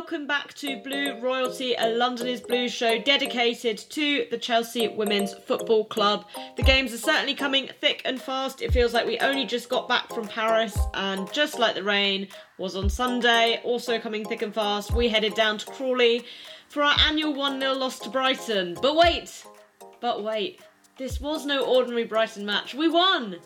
welcome back to Blue Royalty, a London is Blue show dedicated to the Chelsea Women's Football Club. The games are certainly coming thick and fast. It feels like we only just got back from Paris, and just like the rain was on Sunday, also coming thick and fast, we headed down to Crawley for our annual 1 0 loss to Brighton. But wait, but wait, this was no ordinary Brighton match. We won!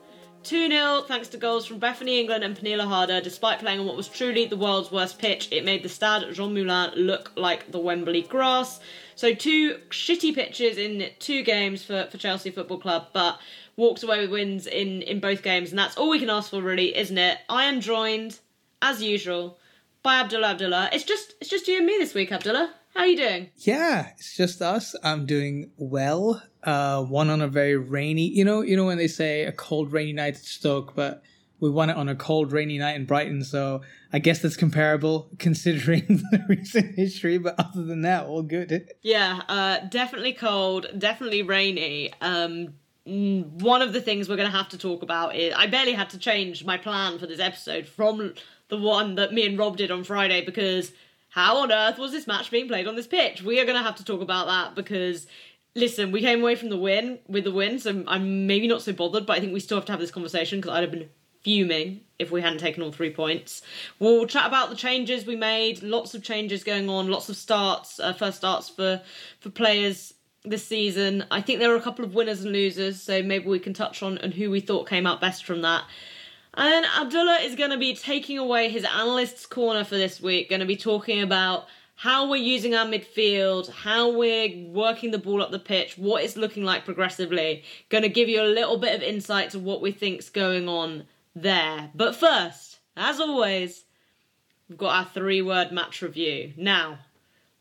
2 0 thanks to goals from Bethany England and Pernille Harder. Despite playing on what was truly the world's worst pitch, it made the Stade Jean Moulin look like the Wembley grass. So, two shitty pitches in two games for, for Chelsea Football Club, but walked away with wins in, in both games, and that's all we can ask for, really, isn't it? I am joined, as usual, by Abdullah Abdullah. It's just it's just you and me this week, Abdullah. How are you doing? Yeah, it's just us. I'm doing well. Uh, one on a very rainy, you know, you know when they say a cold rainy night at Stoke, but we won it on a cold rainy night in Brighton. So I guess that's comparable considering the recent history. But other than that, all good. Yeah, uh, definitely cold, definitely rainy. Um, one of the things we're going to have to talk about is I barely had to change my plan for this episode from the one that me and Rob did on Friday because how on earth was this match being played on this pitch? We are going to have to talk about that because, listen, we came away from the win with the win, so I'm maybe not so bothered, but I think we still have to have this conversation because I'd have been fuming if we hadn't taken all three points. We'll chat about the changes we made. Lots of changes going on. Lots of starts, uh, first starts for for players this season. I think there were a couple of winners and losers, so maybe we can touch on on who we thought came out best from that. And Abdullah is going to be taking away his analyst's corner for this week, going to be talking about how we're using our midfield, how we're working the ball up the pitch, what it's looking like progressively. Going to give you a little bit of insight to what we think's going on there. But first, as always, we've got our three word match review. Now,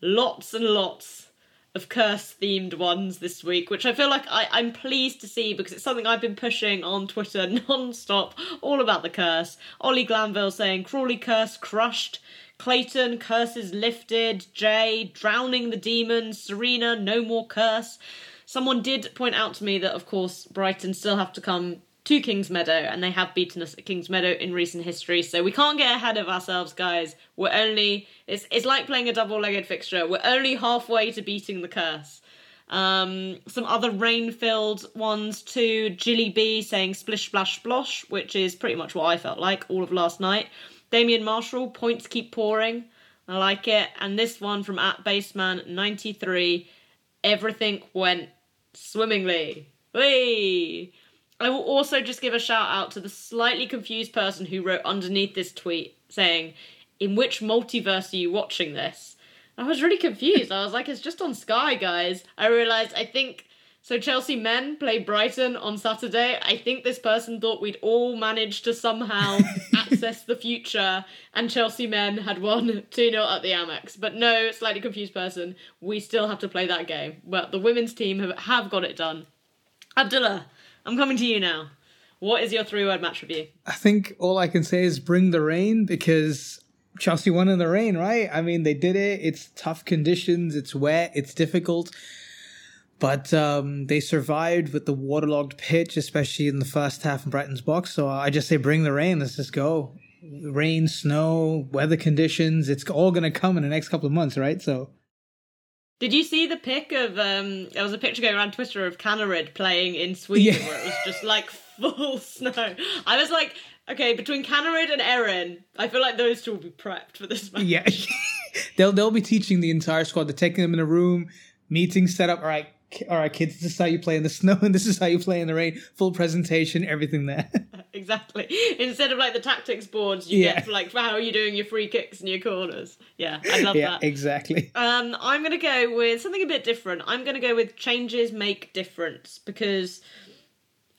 lots and lots of curse themed ones this week, which I feel like I, I'm pleased to see because it's something I've been pushing on Twitter non stop, all about the curse. Ollie Glanville saying Crawley curse crushed. Clayton, curses lifted. Jay, drowning the demons. Serena, no more curse. Someone did point out to me that, of course, Brighton still have to come to King's Meadow, and they have beaten us at King's Meadow in recent history. So we can't get ahead of ourselves, guys. We're only it's it's like playing a double-legged fixture. We're only halfway to beating the curse. Um, some other rain-filled ones too. Jilly B saying splish splash splosh, which is pretty much what I felt like all of last night. Damien Marshall points keep pouring. I like it. And this one from at baseman ninety three. Everything went swimmingly. Whee! I will also just give a shout out to the slightly confused person who wrote underneath this tweet saying, In which multiverse are you watching this? I was really confused. I was like, It's just on Sky, guys. I realised, I think. So Chelsea men play Brighton on Saturday. I think this person thought we'd all managed to somehow access the future and Chelsea men had won 2-0 at the Amex. But no, slightly confused person, we still have to play that game. But the women's team have, have got it done. Abdullah, I'm coming to you now. What is your three word match review? I think all I can say is bring the rain because Chelsea won in the rain, right? I mean, they did it. It's tough conditions, it's wet, it's difficult. But um, they survived with the waterlogged pitch, especially in the first half in Brighton's box. So I just say, bring the rain. Let's just go. Rain, snow, weather conditions. It's all going to come in the next couple of months, right? So did you see the pic of um there was a picture going around Twitter of Kaneryd playing in Sweden Yeah. where it was just like full snow. I was like, okay, between Kaneryd and Erin, I feel like those two will be prepped for this match. yeah, they'll they'll be teaching the entire squad. They're taking them in a room, meeting set up. All right, all right, kids. This is how you play in the snow, and this is how you play in the rain. Full presentation, everything there. exactly. Instead of like the tactics boards you Yeah. get for like how are you doing your free kicks and your corners. Yeah, I love yeah, that. exactly. Um, I'm going to go with something a bit different. I'm going to go with changes make difference because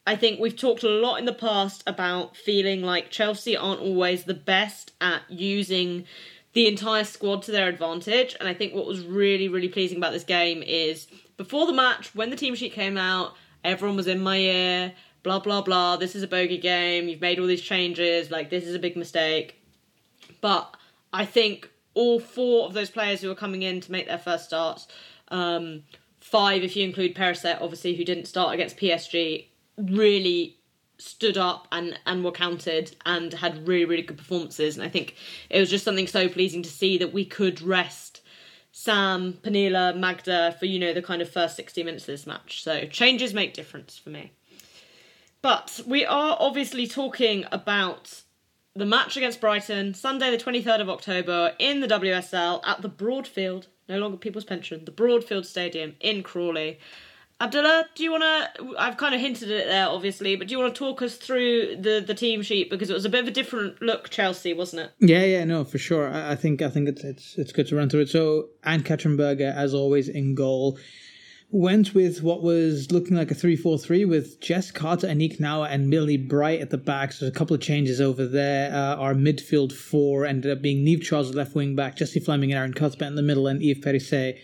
I think we've talked a lot in the past about feeling like Chelsea aren't always the best at using the entire squad to their advantage. And I think what was really, really pleasing about this game is before the match, when the team sheet came out, everyone was in my ear, blah, blah, blah. This is a bogey game. You've made all these changes. Like, this is a big mistake. But I think all four of those players who are coming in to make their first starts, um, five if you include Perisset, obviously, who didn't start against PSG, really stood up and and were counted and had really really good performances. And I think it was just something so pleasing to see that we could rest Sam, Pernille, Magda for you know the kind of first sixty minutes of this match. So changes make difference for me. But we are obviously talking about the match against Brighton, Sunday the 23rd of October in the WSL at the Broadfield, no longer People's Pension, the Broadfield Stadium in Crawley. Abdullah, do you want to? I've kind of hinted at it there, obviously, but do you want to talk us through the the team sheet because it was a bit of a different look, Chelsea, wasn't it? Yeah, yeah, no, for sure. I, I think I think it's it's it's good to run through it. So, Ann-Katrin Berger, as always, in goal went with what was looking like a 3-4-3 with Jess Carter, Aniek Nouwen, and Millie Bright at the back. So there's a couple of changes over there. Uh, our midfield four ended up being Niamh Charles left wing back, Jessie Fleming and Erin Cuthbert in the middle, and Eve Perisset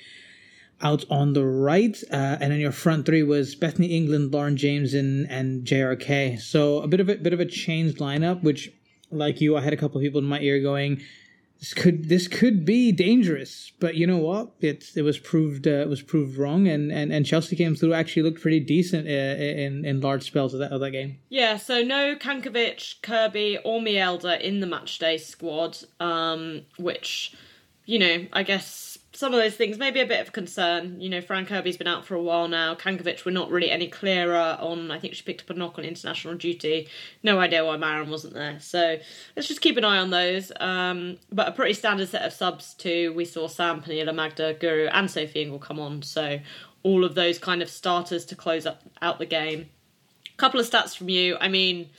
out on the right. Uh, and then your front three was Bethany England, Lauren James, and, and JRK. So a bit of a bit of a changed lineup, which like you, I had a couple of people in my ear going, this could this could be dangerous, but you know what? It it was proved uh, it was proved wrong, and, and, and Chelsea came through. Actually, looked pretty decent uh, in in large spells of that of that game. Yeah, so no Cankovic, Kirby, or Mjelde in the matchday squad, um, which you know I guess some of those things maybe a bit of concern. You know, Fran Kirby's been out for a while now. Cankovic we're not really any clearer on. I think she picked up a knock on international duty. No idea why Maren wasn't there. So let's just keep an eye on those. Um, but a pretty standard set of subs too. We saw Sam, Pernille, Magda, Guro, and Sophie Ingle come on. So all of those kind of starters to close up out the game. A Couple of stats from you. I mean,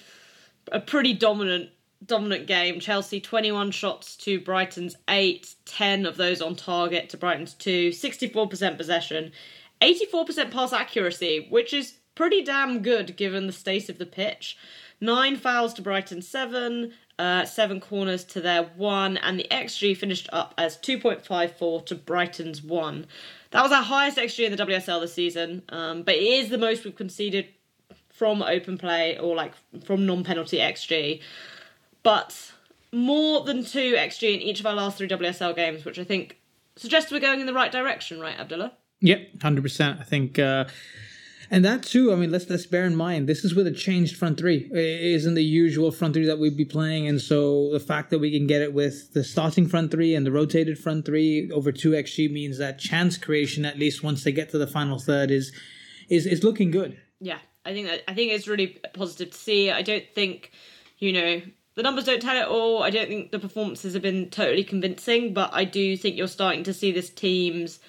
a pretty dominant dominant game. Chelsea 21 shots to Brighton's 8, 10 of those on target to Brighton's 2, 64% possession, 84% pass accuracy, which is pretty damn good given the state of the pitch. 9 fouls to Brighton 7, uh, 7 corners to their 1, and the XG finished up as 2.54 to Brighton's 1. That was our highest XG in the WSL this season, um, but it is the most we've conceded from open play or like from non penalty XG but more than two XG in each of our last three WSL games, which I think suggests we're going in the right direction, right, Abdullah? Yep, hundred percent. I think, uh, and that too. I mean, let's let's bear in mind this is with a changed front three. It isn't the usual front three that we'd be playing, and so the fact that we can get it with the starting front three and the rotated front three over two XG means that chance creation, at least once they get to the final third, is is is looking good. Yeah, I think that, I think it's really positive to see. I don't think you know the numbers don't tell it all. I don't think the performances have been totally convincing, but I do think you're starting to see this team's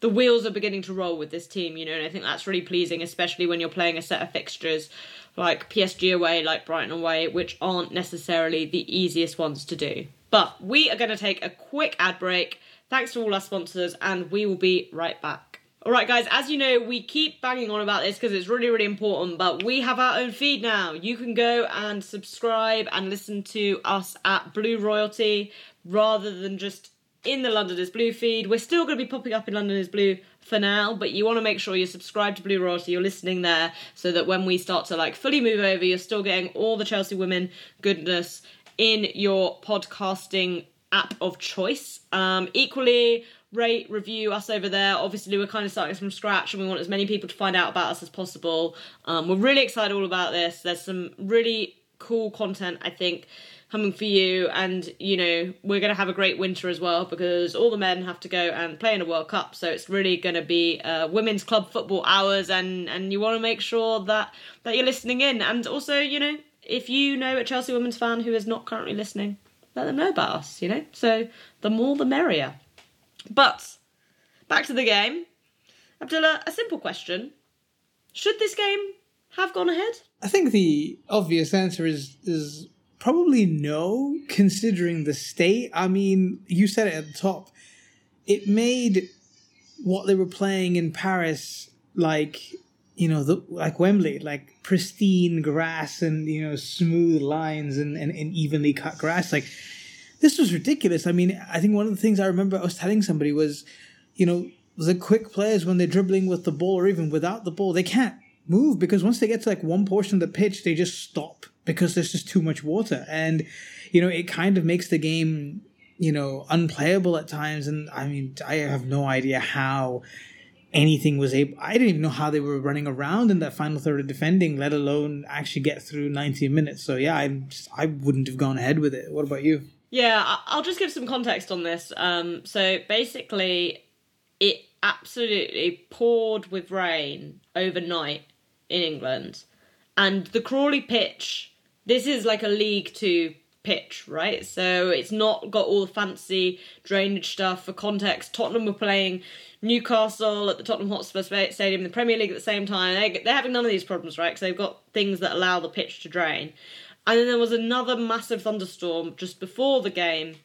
the wheels are beginning to roll with this team, you know, and I think that's really pleasing, especially when you're playing a set of fixtures like PSG away, like Brighton away, which aren't necessarily the easiest ones to do. But we are going to take a quick ad break. Thanks to all our sponsors, and we will be right back. All right, guys, as you know, we keep banging on about this because it's really, really important, but we have our own feed now. You can go and subscribe and listen to us at Blue Royalty rather than just in the London is Blue feed. We're still going to be popping up in London is Blue for now, but you want to make sure you're subscribed to Blue Royalty, you're listening there, so that when we start to like fully move over, you're still getting all the Chelsea women goodness in your podcasting app of choice. Um, equally, rate, review us over there. Obviously, we're kind of starting from scratch and we want as many people to find out about us as possible. Um, we're really excited all about this. There's some really cool content, I think, coming for you. And, you know, we're going to have a great winter as well because all the men have to go and play in a World Cup. So it's really going to be uh, women's club football hours and, and you want to make sure that, that you're listening in. And also, you know, if you know a Chelsea women's fan who is not currently listening, let them know about us, you know? So the more the merrier. But back to the game. Abdullah, a simple question. Should this game have gone ahead? I think the obvious answer is is probably no, considering the state. I mean, you said it at the top. It made what they were playing in Paris like you know the like Wembley, like pristine grass and you know smooth lines and, and, and evenly cut grass. Like this was ridiculous. I mean, I think one of the things I remember I was telling somebody was, you know, the quick players when they're dribbling with the ball or even without the ball, they can't move because once they get to like one portion of the pitch, they just stop because there's just too much water. And, you know, it kind of makes the game, you know, unplayable at times. And I mean, I have no idea how anything was able. I didn't even know how they were running around in that final third of defending, let alone actually get through 90 minutes. So yeah, I I wouldn't have gone ahead with it. What about you? Yeah, I'll just give some context on this. Um, so basically, it absolutely poured with rain overnight in England, and the Crawley pitch. This is like a League Two pitch, right? So it's not got all the fancy drainage stuff. For context, Tottenham were playing Newcastle at the Tottenham Hotspur Stadium in the Premier League at the same time. They, they're having none of these problems, right? Because they've got things that allow the pitch to drain. And then there was another massive thunderstorm just before the game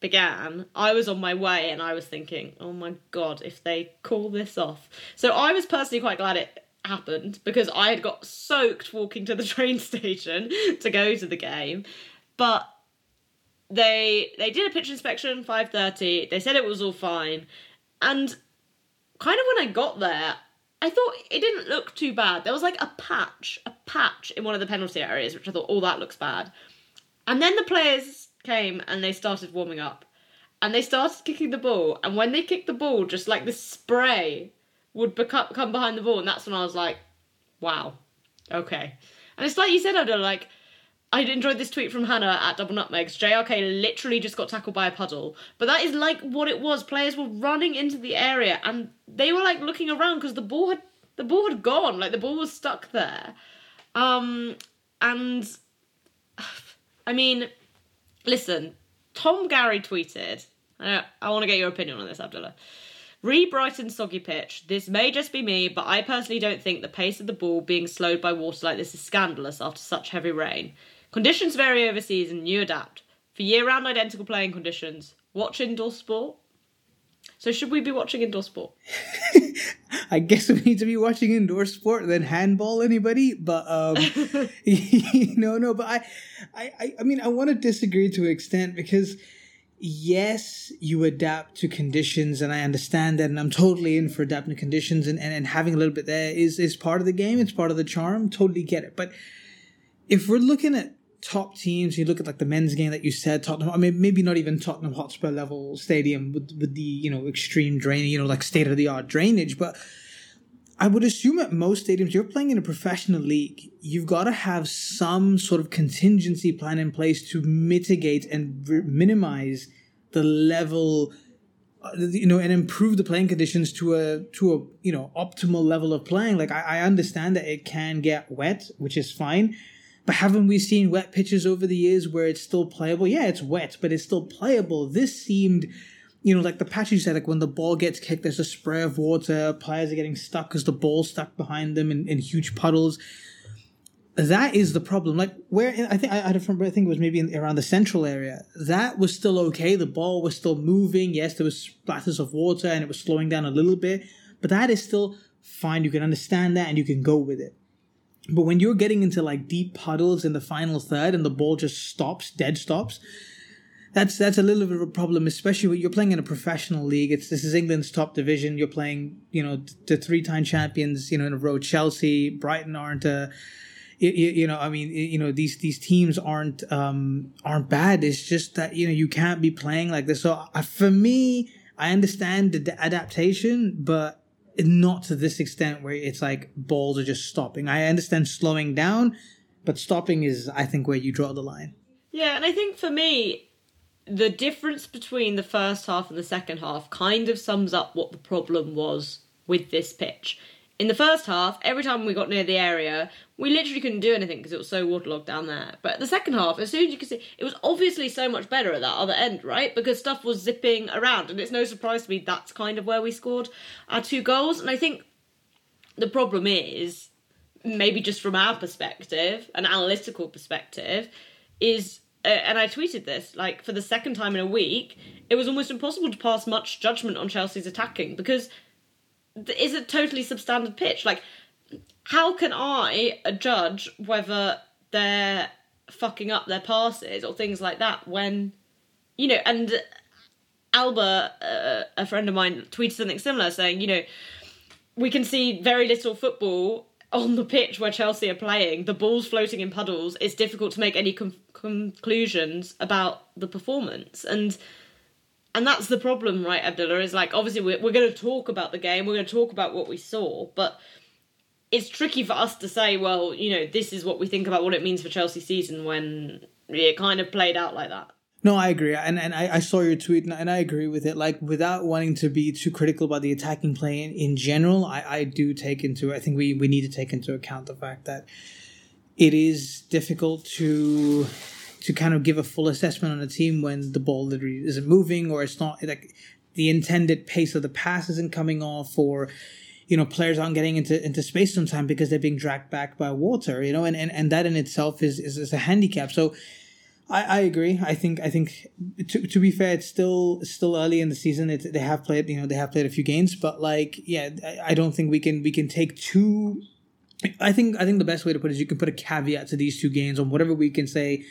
began. I was on my way and I was thinking, oh my god, if they call this off. So I was personally quite glad it happened because I had got soaked walking to the train station to go to the game. But they they did a pitch inspection 5:30. They said it was all fine. And kind of when I got there, I thought it didn't look too bad. There was like a patch, a patch in one of the penalty areas, which I thought, oh, that looks bad. And then the players came and they started warming up. And they started kicking the ball. And when they kicked the ball, just like this spray would become, come behind the ball. And that's when I was like, wow, okay. And it's like you said, Oda, like, I enjoyed this tweet from Hannah at Double Nutmegs. JRK literally just got tackled by a puddle. But that is like what it was. Players were running into the area and they were like looking around because the ball had the ball had gone. Like the ball was stuck there. Um and I mean, listen, Tom Garry tweeted. I, I want to get your opinion on this, Abdullah. Re Brighton soggy pitch. This may just be me, but I personally don't think the pace of the ball being slowed by water like this is scandalous after such heavy rain. Conditions vary over season, you adapt. For year round identical playing conditions, watch indoor sport. So, should we be watching indoor sport? I guess we need to be watching indoor sport than handball. Anybody? But um, no, no. But I, I, I mean, I want to disagree to an extent because yes, you adapt to conditions, and I understand that, and I'm totally in for adapting to conditions, and, and, and having a little bit there is is part of the game. It's part of the charm. Totally get it. But if we're looking at top teams. You look at like the men's game that you said, Tottenham. I mean, maybe not even Tottenham Hotspur level stadium with with the you know extreme drain, you know, like state of the art drainage. But I would assume at most stadiums, you're playing in a professional league. You've got to have some sort of contingency plan in place to mitigate and re- minimize the level uh, you know and improve the playing conditions to a to a you know optimal level of playing like I, I understand that it can get wet which is fine but haven't we seen wet pitches over the years where it's still playable? Yeah, it's wet, but it's still playable. This seemed, you know, like the patch you said, like when the ball gets kicked, there's a spray of water, players are getting stuck because the ball's stuck behind them in, in huge puddles. That is the problem. Like where I think I, I remember, I think it was maybe in, around the central area. That was still okay. The ball was still moving. Yes, there was splatters of water and it was slowing down a little bit, but that is still fine. You can understand that and you can go with it. But when you're getting into like deep puddles in the final third and the ball just stops, dead stops, that's that's a little bit of a problem, especially when you're playing in a professional league. It's this is England's top division. You're playing, you know, the three-time champions, you know, in a row. Chelsea, Brighton aren't a, you, you, know, I mean, you know, these these teams aren't um aren't bad. It's just that you know you can't be playing like this. So uh, for me, I understand the adaptation, but not to this extent where it's like balls are just stopping. I understand slowing down, but stopping is, I think, where you draw the line. Yeah, and I think for me, the difference between the first half and the second half kind of sums up what the problem was with this pitch in the first half, every time we got near the area, we literally couldn't do anything because it was so waterlogged down there. But the second half, as soon as you could see, it was obviously so much better at that other end, right? Because stuff was zipping around, and it's no surprise to me that's kind of where we scored our two goals. And I think the problem is, maybe just from our perspective, an analytical perspective, is uh, and I tweeted this like for the second time in a week, it was almost impossible to pass much judgment on Chelsea's attacking because is a totally substandard pitch. Like, how can I judge whether they're fucking up their passes or things like that when, you know, and Alba, uh, a friend of mine, tweeted something similar saying, you know, we can see very little football on the pitch where Chelsea are playing. The ball's floating in puddles. It's difficult to make any com- conclusions about the performance. And and that's the problem, right, Abdullah? Is like obviously we're we're going to talk about the game, we're going to talk about what we saw, but it's tricky for us to say, well, you know, this is what we think about what it means for Chelsea season when it kind of played out like that. No, I agree, and and I, I saw your tweet, and, and I agree with it. Like, without wanting to be too critical about the attacking play in, in general, I, I do take into. I think we we need to take into account the fact that it is difficult to to kind of give a full assessment on a team when the ball literally isn't moving or it's not like the intended pace of the pass isn't coming off or you know players aren't getting into into space sometimes because they're being dragged back by water you know and and, and that in itself is, is is a handicap so I, I agree. I think I think to, to be fair, it's still still early in the season. It's, they have played you know they have played a few games, but like yeah, I, don't think we can we can take too. I think I think the best way to put it is you can put a caveat to these two games on whatever we can say.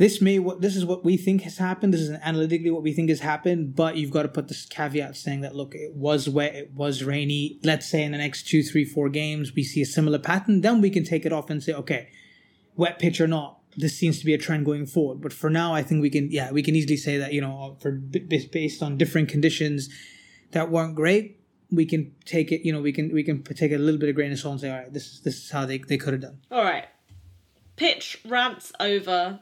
This may what this is what we think has happened. This is analytically what we think has happened, but you've got to put this caveat saying that look, it was wet, it was rainy. Let's say in the next two, three, four games we see a similar pattern, then we can take it off and say, okay, wet pitch or not, this seems to be a trend going forward. But for now, I think we can, yeah, we can easily say that you know, uh, for based on different conditions that weren't great, we can take it. You know, we can we can take a little bit of grain of salt and say, all right, this is this is how they they could have done. All right, pitch rants over.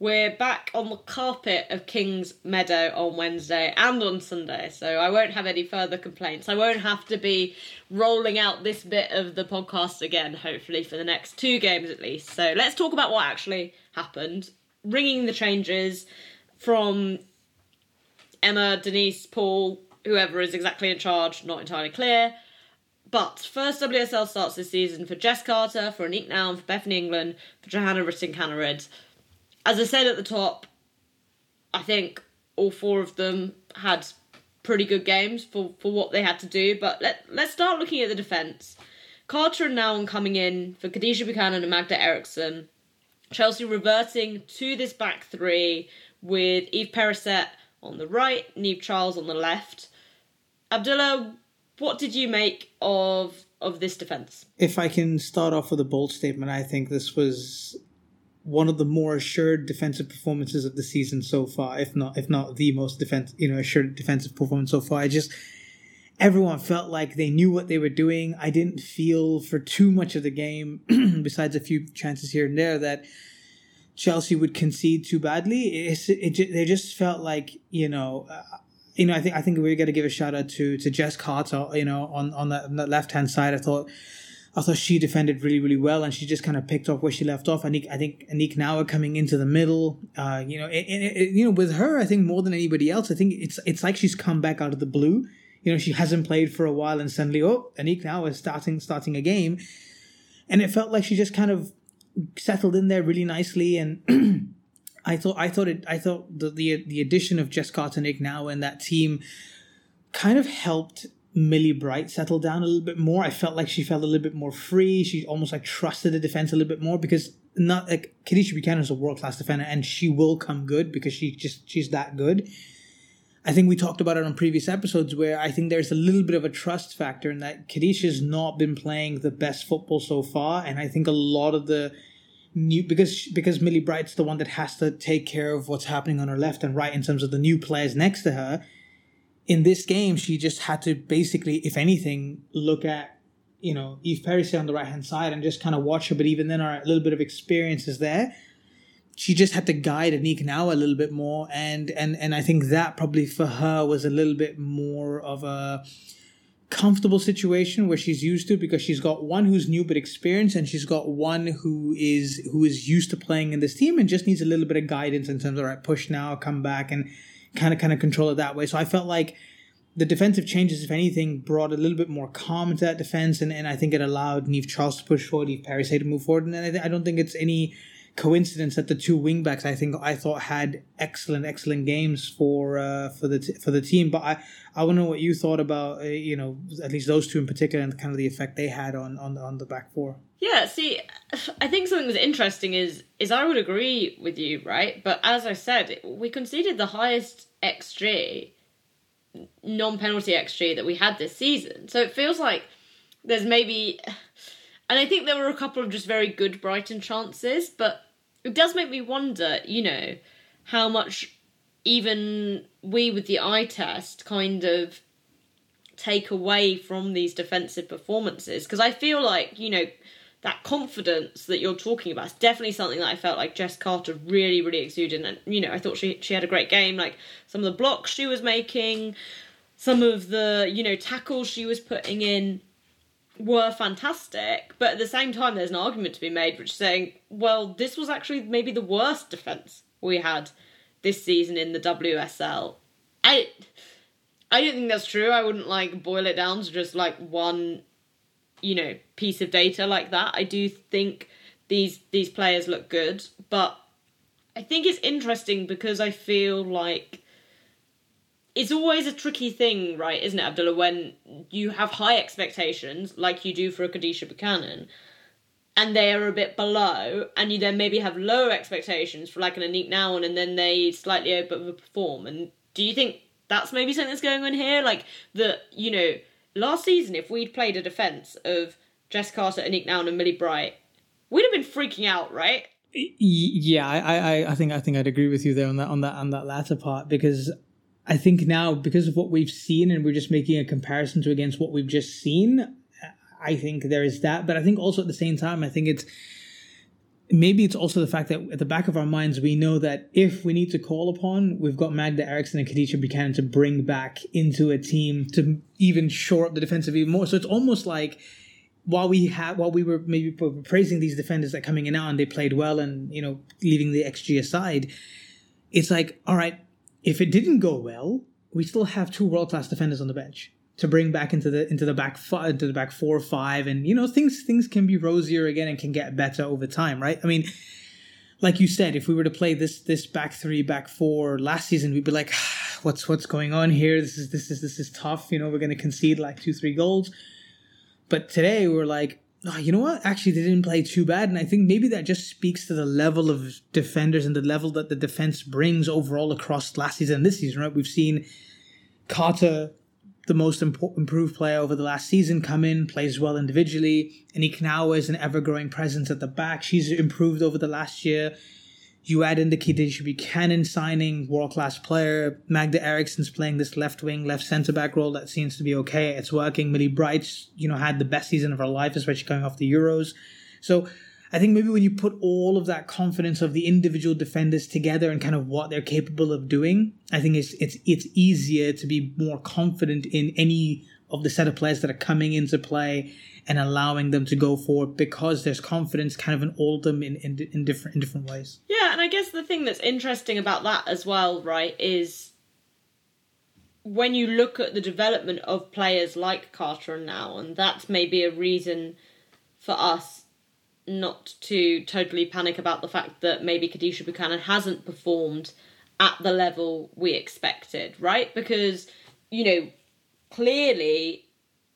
We're back on the carpet of King's Meadow on Wednesday and on Sunday, so I won't have any further complaints. I won't have to be rolling out this bit of the podcast again, hopefully, for the next two games at least. So let's talk about what actually happened. Ringing the changes from Emma, Denise, Paul, whoever is exactly in charge, not entirely clear. But first WSL starts this season for Jess Carter, for Aniek Nouwen, for Bethany England, for Johanna Rytting Kaneryd as I said at the top, I think all four of them had pretty good games for, for what they had to do. But let, let's start looking at the defence. Carter and Nouwen coming in for Kadeisha Buchanan and Magda Eriksson. Chelsea reverting to this back three with Eve Perisset on the right, Niamh Charles on the left. Abdullah, what did you make of of this defence? If I can start off with a bold statement, I think this was one of the more assured defensive performances of the season so far, if not if not the most defense you know assured defensive performance so far. I just everyone felt like they knew what they were doing. I didn't feel for too much of the game, besides a few chances here and there, that Chelsea would concede too badly. It, it, it they just felt like you know. Uh, you know, I think I think we got to give a shout out to to Jess Carter. You know, on on the, the left hand side, I thought I thought she defended really, really well, and she just kind of picked up where she left off. Think, I think Aniek Nouwen coming into the middle, uh, you know, it, it, it, you know, with her, I think more than anybody else, I think it's it's like she's come back out of the blue. You know, she hasn't played for a while, and suddenly, oh, Aniek Nouwen is starting starting a game, and it felt like she just kind of settled in there really nicely. And I thought, I thought it, I thought the the, the addition of Jess Carter Aniek Nouwen and that team kind of helped Millie Bright settled down a little bit more. I felt like she felt a little bit more free. She almost like trusted the defense a little bit more because not like Kadeisha Buchanan is a world class defender and she will come good because she just she's that good. I think we talked about it on previous episodes where I think there's a little bit of a trust factor in that Kadeisha's not been playing the best football so far, and I think a lot of the new because because Millie Bright's the one that has to take care of what's happening on her left and right in terms of the new players next to her in this game, she just had to basically, if anything, look at you know Eve Perisset on the right hand side and just kind of watch her. But even then, our little bit of experience is there. She just had to guide Aniek Nouwen a little bit more, and and and I think that probably for her was a little bit more of a comfortable situation where she's used to because she's got one who's new but experienced and she's got one who is who is used to playing in this team and just needs a little bit of guidance in terms of right push now come back and kind of kind of control it that way. So I felt like the defensive changes, if anything, brought a little bit more calm into that defense, and, and I think it allowed Niamh Charles to push forward, Eve Perisset to move forward, and I, th- I don't think it's any coincidence that the two wingbacks I think I thought had excellent excellent games for uh, for the t- for the team. But I I want to know what you thought about uh, you know at least those two in particular and kind of the effect they had on on on the back four. Yeah, see, I think something that's interesting is is I would agree with you, right? But as I said, we conceded the highest xG, non-penalty xG that we had this season. So it feels like there's maybe, and I think there were a couple of just very good Brighton chances, but it does make me wonder, you know, how much even we with the eye test kind of take away from these defensive performances because I feel like you know that confidence that you're talking about is definitely something that I felt like Jess Carter really really exuded and you know I thought she she had a great game like some of the blocks she was making some of the you know tackles she was putting in were fantastic but at the same time there's an argument to be made which is saying well this was actually maybe the worst defense we had this season in the WSL I I don't think that's true. I wouldn't like boil it down to just like one, you know, piece of data like that. I do think these these players look good, but I think it's interesting because I feel like it's always a tricky thing, right, isn't it, Abdullah, when you have high expectations, like you do for a Kadeisha Buchanan, and they are a bit below, and you then maybe have lower expectations for like an Aniek Nouwen, and then they slightly overperform. And do you think that's maybe something that's going on here. Like the you know last season, if we'd played a defense of Jess Carter, Aniek Nouwen, and Millie Bright, we'd have been freaking out, right? Yeah, I, I, I think I think I'd agree with you there on that on that on that latter part because I think now because of what we've seen and we're just making a comparison to against what we've just seen, I think there is that. But I think also at the same time, I think it's maybe it's also the fact that at the back of our minds we know that if we need to call upon, we've got Magda Eriksson and Kadeisha Buchanan to bring back into a team to even shore up the defensive even more. So it's almost like while we have while we were maybe praising these defenders that coming in now and they played well and you know leaving the XG aside, it's like all right, if it didn't go well, we still have two world class defenders on the bench to bring back into the into the back into the back four or five, and you know things things can be rosier again and can get better over time, right? I mean, like you said, if we were to play this this back three, back four last season, we'd be like, what's what's going on here? This is this is this is tough. You know, we're going to concede like two three goals. But today we're like, oh, you know what? Actually, they didn't play too bad, and I think maybe that just speaks to the level of defenders and the level that the defense brings overall across last season and this season. Right? We've seen Carter the most imp- improved player over the last season come in, plays well individually. Aniek Nouwen is an ever growing presence at the back. She's improved over the last year. You add in the Kadeisha Buchanan signing, world class player. Magda Eriksson's playing this left wing, left centre back role that seems to be okay. It's working. Millie Bright's, you know, had the best season of her life, especially coming off the Euros. So I think maybe when you put all of that confidence of the individual defenders together and kind of what they're capable of doing, I think it's it's it's easier to be more confident in any of the set of players that are coming into play and allowing them to go forward because there's confidence kind of in all of them in, in, in different in different ways. Yeah, and I guess the thing that's interesting about that as well, right, is when you look at the development of players like Carter and now, and that's maybe a reason for us not to totally panic about the fact that maybe Kadeisha Buchanan hasn't performed at the level we expected, right? Because, you know, clearly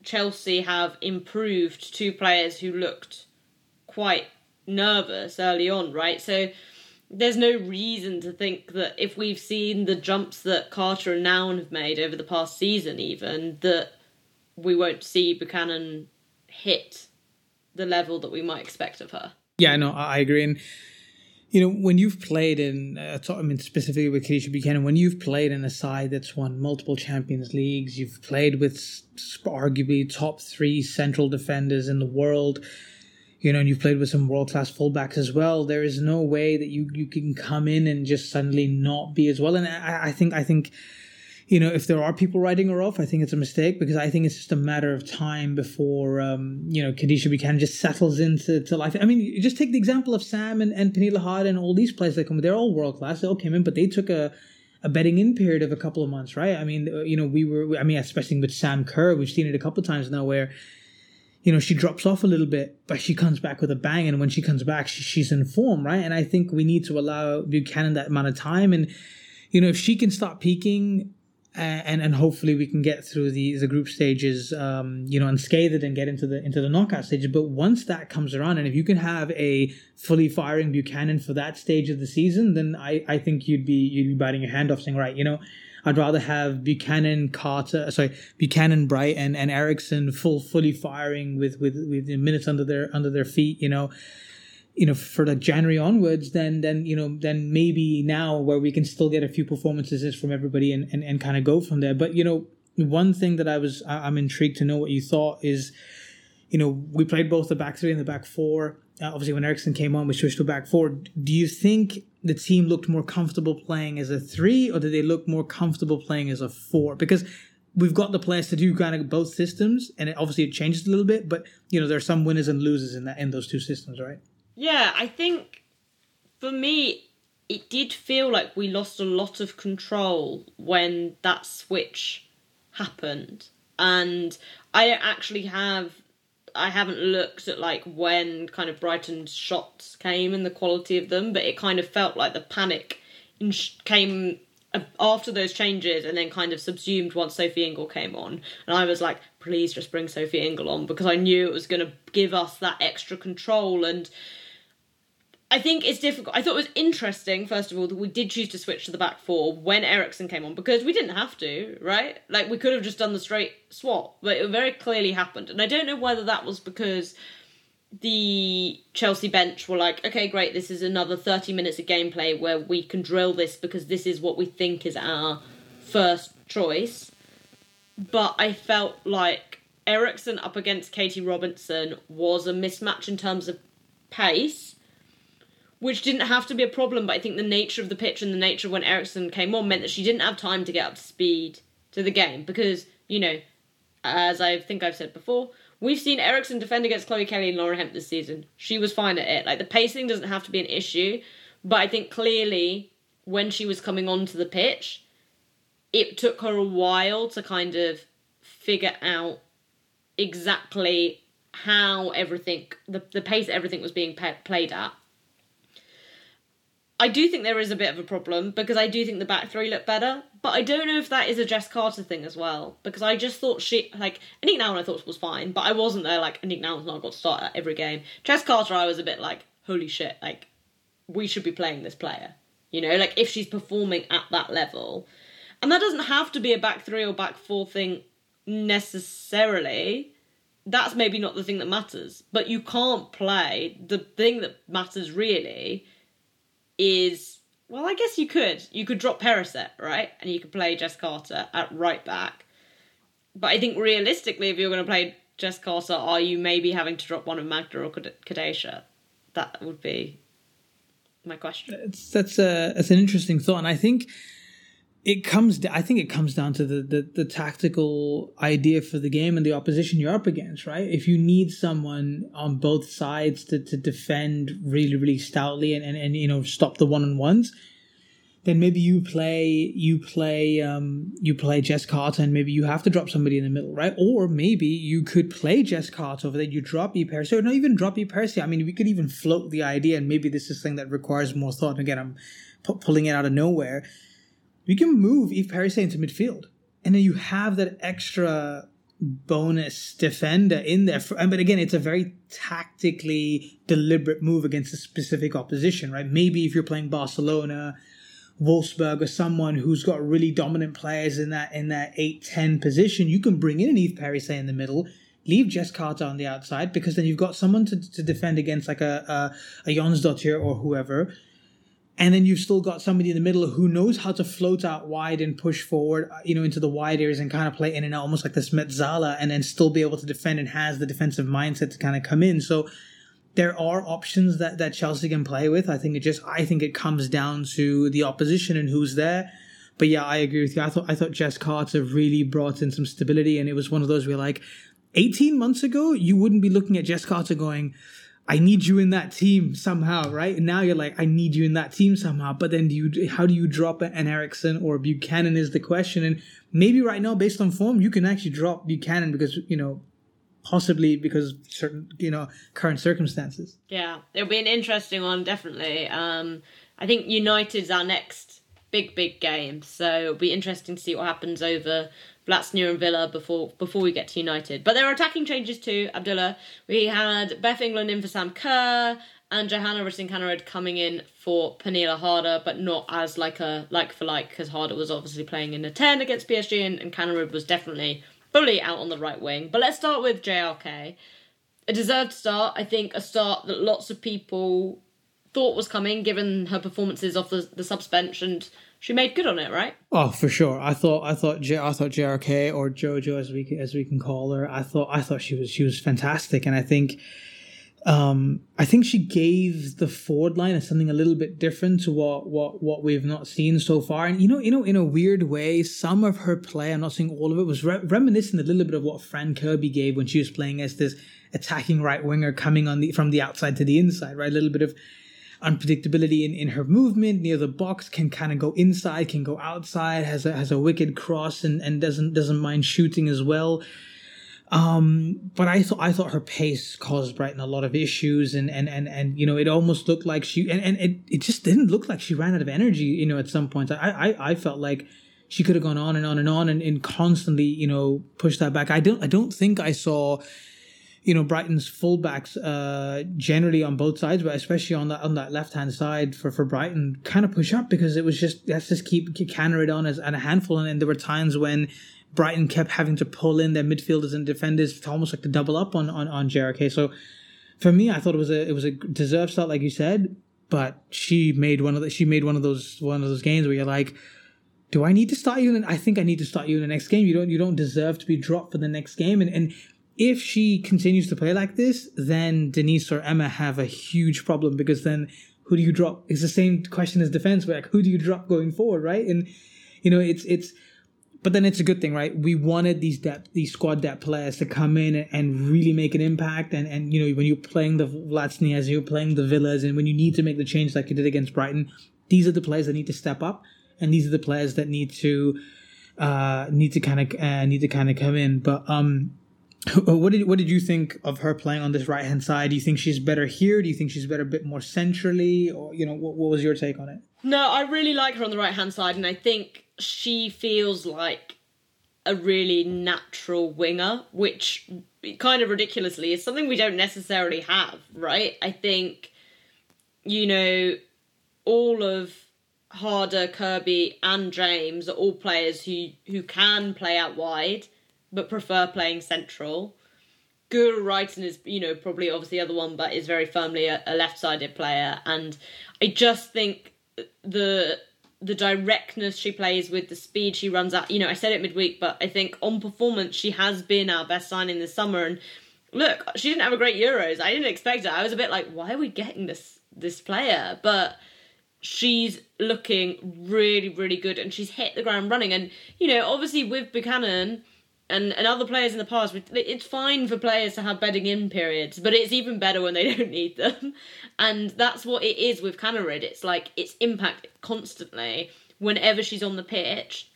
Chelsea have improved two players who looked quite nervous early on, right? So there's no reason to think that if we've seen the jumps that Carter and Nouwen have made over the past season, even, that we won't see Buchanan hit the level that we might expect of her. Yeah, no, I agree. And you know, when you've played in, uh, I mean, specifically with Kadeisha Buchanan, when you've played in a side that's won multiple Champions Leagues, you've played with arguably top three central defenders in the world, you know, and you've played with some world class fullbacks as well. There is no way that you you can come in and just suddenly not be as well. And I, I think I think you know, if there are people writing her off, I think it's a mistake because I think it's just a matter of time before, um, you know, Kadeisha Buchanan just settles into to life. I mean, just take the example of Sam and, and Pernille Harder and all these players that come. They're all world class. They all came in, but they took a a betting in period of a couple of months, right? I mean, you know, we were, I mean, especially with Sam Kerr, we've seen it a couple of times now where, you know, she drops off a little bit, but she comes back with a bang. And when she comes back, she, she's in form, right? And I think we need to allow Buchanan that amount of time. And, you know, if she can start peaking and and hopefully we can get through the the group stages um, you know unscathed and get into the into the knockout stages. But once that comes around and if you can have a fully firing Buchanan for that stage of the season then I I think you'd be you'd be biting your hand off saying right you know I'd rather have Buchanan Carter sorry Buchanan Bright and, and Eriksson full fully firing with with with minutes under their under their feet you know you know for like January onwards, then then you know then maybe now where we can still get a few performances is from everybody and and, and kind of go from there. But you know one thing that I was I'm intrigued to know what you thought is, you know we played both the back three and the back four. Uh, obviously, when Eriksson came on, we switched to back four. Do you think the team looked more comfortable playing as a three, or did they look more comfortable playing as a four? Because we've got the players to do kind of both systems, and it, obviously it changes a little bit. But you know, there are some winners and losers in that in those two systems, right? Yeah, I think for me, it did feel like we lost a lot of control when that switch happened, and I don't actually have. I haven't looked at like when kind of Brighton's shots came and the quality of them, but it kind of felt like the panic came after those changes and then kind of subsumed once Sophie Ingle came on. And I was like, please just bring Sophie Ingle on because I knew it was going to give us that extra control. And I think it's difficult. I thought it was interesting, first of all, that we did choose to switch to the back four when Eriksson came on because we didn't have to, right? Like, we could have just done the straight swap, but it very clearly happened. And I don't know whether that was because the Chelsea bench were like, okay, great, this is another 30 minutes of gameplay where we can drill this because this is what we think is our first choice. But I felt like Eriksson up against Katie Robinson was a mismatch in terms of pace, which didn't have to be a problem, but I think the nature of the pitch and the nature of when Eriksson came on meant that she didn't have time to get up to speed to the game because, you know, as I think I've said before, We've seen Eriksson defend against Chloe Kelly and Laura Hemp this season. She was fine at it. Like the pacing doesn't have to be an issue, but I think clearly when she was coming onto the pitch, it took her a while to kind of figure out exactly how everything the, the pace everything was being pe- played at I do think there is a bit of a problem because I do think the back three look better, but I don't know if that is a Jess Carter thing as well because I just thought she like Aniek Nouwen I thought was fine, but I wasn't there like Aniek Nouwen's not got to start at every game. Jess Carter I was a bit like holy shit like we should be playing this player, you know like if she's performing at that level, and that doesn't have to be a back three or back four thing necessarily. That's maybe not the thing that matters, but you can't play the thing that matters really is well, I guess you could. You could drop Perisset, right? And you could play Jess Carter at right back. But I think realistically, if you're going to play Jess Carter, are you maybe having to drop one of Magda or Kadeisha? That would be my question. That's a that's an interesting thought, and I think it comes i think it comes down to the, the, the tactical idea for the game and the opposition you're up against right if you need someone on both sides to, to defend really really stoutly and, and, and you know stop the one-on-ones then maybe you play you play um, you play Jess Carter and maybe you have to drop somebody in the middle, right? Or maybe you could play Jess Carter over there, you drop E Percy, or not even drop E Percy. I mean, we could even float the idea, and maybe this is something that requires more thought. And again, I'm p- pulling it out of nowhere you can move Eve Perisset into midfield, and then you have that extra bonus defender in there. For, but again, it's a very tactically deliberate move against a specific opposition, right? Maybe if you're playing Barcelona, Wolfsburg, or someone who's got really dominant players in that in that 8-10 position, you can bring in an Eve Perisset in the middle. Leave Jess Carter on the outside because then you've got someone to, to defend against like a, a, a Jonsdottir or whoever and then you've still got somebody in the middle who knows how to float out wide and push forward, uh, you know, into the wide areas and kind of play in and out, almost like this Mezzala, and then still be able to defend and has the defensive mindset to kind of come in. So there are options that that Chelsea can play with. I think it just, I think it comes down to the opposition and who's there. But yeah, I agree with you. I thought I thought Jess Carter really brought in some stability, and it was one of those where like, 18 months ago, you wouldn't be looking at Jess Carter going I need you in that team somehow, right? And now you're like, I need you in that team somehow. But then do you, how do you drop an Eriksson or Buchanan is the question. And maybe right now, based on form, you can actually drop Buchanan because, you know, possibly because certain, you know, current circumstances. Yeah, it'll be an interesting one, definitely. Um, I think United's our next big, big game. So it'll be interesting to see what happens over Vllaznia and Villa before before we get to United. But there are attacking changes too, Abdullah. We had Beth England in for Sam Kerr and Johanna Rytting coming in for Pernille Harder, but not as like a like for like because Harder was obviously playing in a 10 against PSG and, and Kaneryd was definitely fully out on the right wing. But let's start with JRK. a deserved start. I think a start that lots of people thought was coming, given her performances off the the suspension. She made good on it, right? Oh, for sure. I thought, I thought, J- I thought JRK or JoJo, as we as we can call her. I thought, I thought she was she was fantastic, and I think um, I think she gave the Ford line something a little bit different to what what what we've not seen so far. And you know, you know, in a weird way, some of her play, I'm not saying all of it, was re- reminiscent a little bit of what Fran Kirby gave when she was playing as this attacking right winger coming on the from the outside to the inside, right? A little bit of unpredictability in, in her movement near the box can kind of go inside, can go outside, has a has a wicked cross and, and doesn't doesn't mind shooting as well. Um, but I thought I thought her pace caused Brighton a lot of issues, and and and and you know it almost looked like she and, and it, it just didn't look like she ran out of energy. You know, at some points, I I, I felt like she could have gone on and on and on and, and constantly you know pushed that back. I don't I don't think I saw you know Brighton's fullbacks uh, generally on both sides, but especially on that on that left hand side for, for Brighton, kind of push up because it was just let's just keep, keep it on as and a handful, and, and there were times when Brighton kept having to pull in their midfielders and defenders to almost like to double up on on on JRK. So for me, I thought it was a it was a deserved start, like you said. But she made one of the, she made one of those one of those games where you're like, do I need to start you? In, I think I need to start you in the next game. You don't you don't deserve to be dropped for the next game. And and if she continues to play like this, then Denise or Emma have a huge problem because then who do you drop? It's the same question as defense. Like who do you drop going forward, right? And you know it's it's but then it's a good thing, right? We wanted these depth, these squad depth players to come in and, really make an impact. And, and, you know, when you're playing the Vlad as you're playing the Villas, and when you need to make the change like you did against Brighton, these are the players that need to step up. And these are the players that need to, uh, need to kind of, uh, need to kind of come in. But, um, what did what did you think of her playing on this right hand side? Do you think she's better here? Do you think she's better a bit more centrally, or you know, what, what was your take on it? No, I really like her on the right hand side, and I think she feels like a really natural winger, which kind of ridiculously is something we don't necessarily have, right? I think, you know, all of Harder, Kirby, and James are all players who who can play out wide, but prefer playing central. Guro Reiten is, you know, probably obviously the other one, but is very firmly a, a left-sided player, and I just think the the directness she plays with, the speed she runs at. You know, I said it midweek, but I think on performance, she has been our best signing this summer. And look, she didn't have a great Euros. I didn't expect it. I was a bit like, why are we getting this this player? But she's looking really, really good, and she's hit the ground running. And you know, obviously with Buchanan and, and other players in the past, it's fine for players to have bedding in periods, but it's even better when they don't need them. And that's what it is with Kaneryd. It's like it's impact constantly. Whenever she's on the pitch,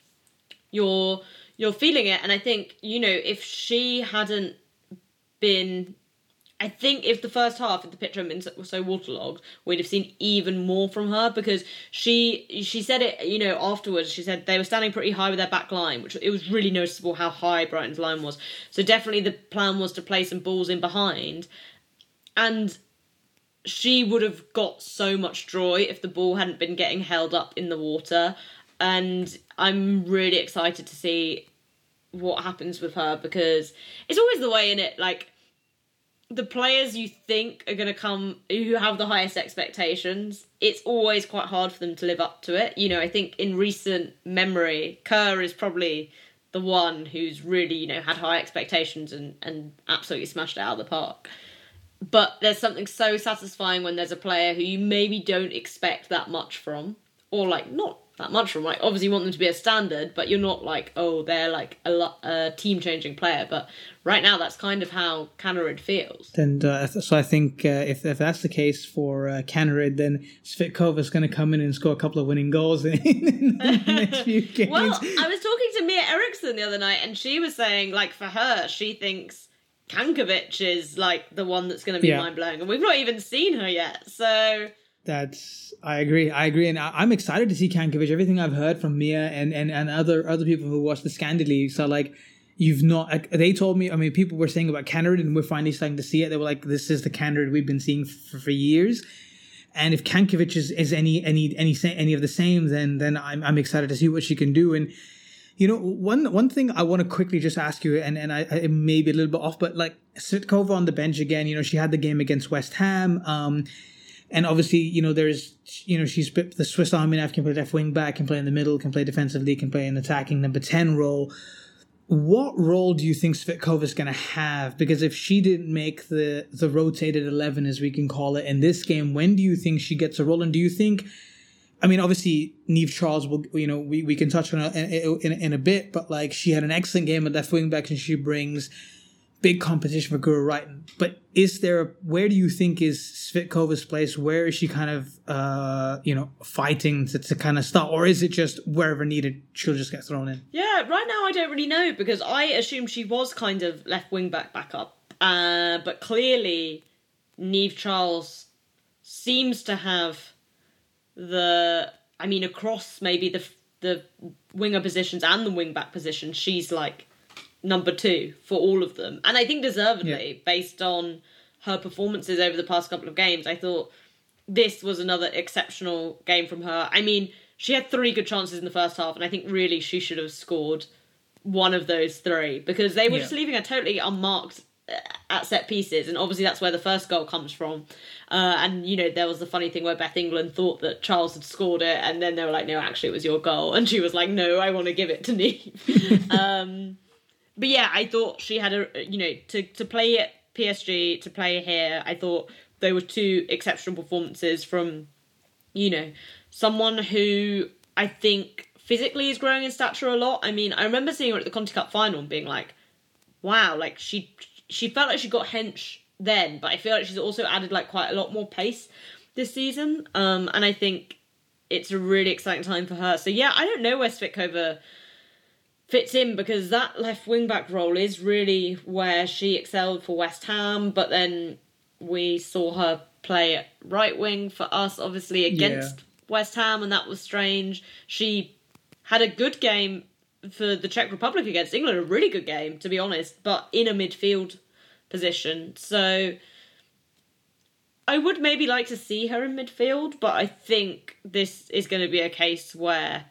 you're you're feeling it. And I think you know if she hadn't been I think if the first half of the picture had been so, so waterlogged, we'd have seen even more from her because she she said it, you know, afterwards. She said they were standing pretty high with their back line, which it was really noticeable how high Brighton's line was. So definitely the plan was to play some balls in behind, and she would have got so much joy if the ball hadn't been getting held up in the water. And I'm really excited to see what happens with her because it's always the way in it, like the players you think are going to come who have the highest expectations it's always quite hard for them to live up to it. You know i think in recent memory kerr is probably the one who's really you know had high expectations and and absolutely smashed it out of the park. But there's something so satisfying when there's a player who you maybe don't expect that much from or like not that much from. Like, obviously, you want them to be a standard, but you're not like, oh, they're like a, lo- a team changing player. But right now, that's kind of how Kaneryd feels. And uh, so I think uh, if, if that's the case for uh, Kaneryd, then Svitkova is going to come in and score a couple of winning goals in, in the next few games. well, I was talking to Mia Eriksson the other night, and she was saying, like, for her, she thinks. Cankovic is like the one that's going to be yeah. mind blowing, and we've not even seen her yet. So that's I agree. I agree, and I, am excited to see Cankovic. Everything I've heard from Mia and and and other other people who watch the Scandi Leagues are like, you've not. They told me. I mean, people were saying about Kaneryd, and we're finally starting to see it. They were like, this is the Kaneryd we've been seeing for, for years. And if Cankovic is, is any any any any of the same, then then I'm I'm excited to see what she can do. And You know, one one thing I want to quickly just ask you, and and I, I may be a little bit off, but like Svitkova on the bench again. You know, she had the game against West Ham. Um, and obviously, you know, there's, you know, she's the Swiss Army knife can play left wing back, can play in the middle, can play defensively, can play an attacking number 10 role. What role do you think Svitkova is going to have? Because if she didn't make the, the rotated 11, as we can call it, in this game, when do you think she gets a role? And do you think, I mean, obviously, Niamh Charles will, you know, we, we can touch on it in, in, in a bit, but like she had an excellent game at left wing back and she brings big competition for Guro Reiten. But is there where do you think is Svitkova's place? Where is she kind of uh, you know fighting to, to kind of start, or is it just wherever needed she'll just get thrown in? Yeah, right now I don't really know because I assumed she was kind of left wing back backup, uh, but clearly Niamh Charles seems to have the I mean across maybe the the winger positions and the wing back position she's like number two for all of them. And I think deservedly, yeah. based on her performances over the past couple of games, I thought this was another exceptional game from her. I mean, she had three good chances in the first half, and I think really she should have scored one of those three because they were yeah. just leaving her totally unmarked uh, at set pieces, and obviously that's where the first goal comes from. Uh, and you know, there was the funny thing where Beth England thought that Charles had scored it, and then they were like, "No, actually, it was your goal," and she was like, "No, I want to give it to Niamh." um, but yeah, I thought she had a you know to to play at PSG to play here. I thought there were two exceptional performances from you know someone who I think physically is growing in stature a lot. I mean, I remember seeing her at the Conti Cup final and being like, wow, like she she felt like she got hench then, but I feel like she's also added like quite a lot more pace this season. Um, and I think it's a really exciting time for her. So yeah, I don't know where Svitkova fits in because that left wing back role is really where she excelled for West Ham, but then we saw her play at right wing for us, obviously against yeah. West Ham, and that was strange. She had a good game for the Czech Republic against England, a really good game, to be honest, but in a midfield position. So I would maybe like to see her in midfield, but I think this is going to be a case where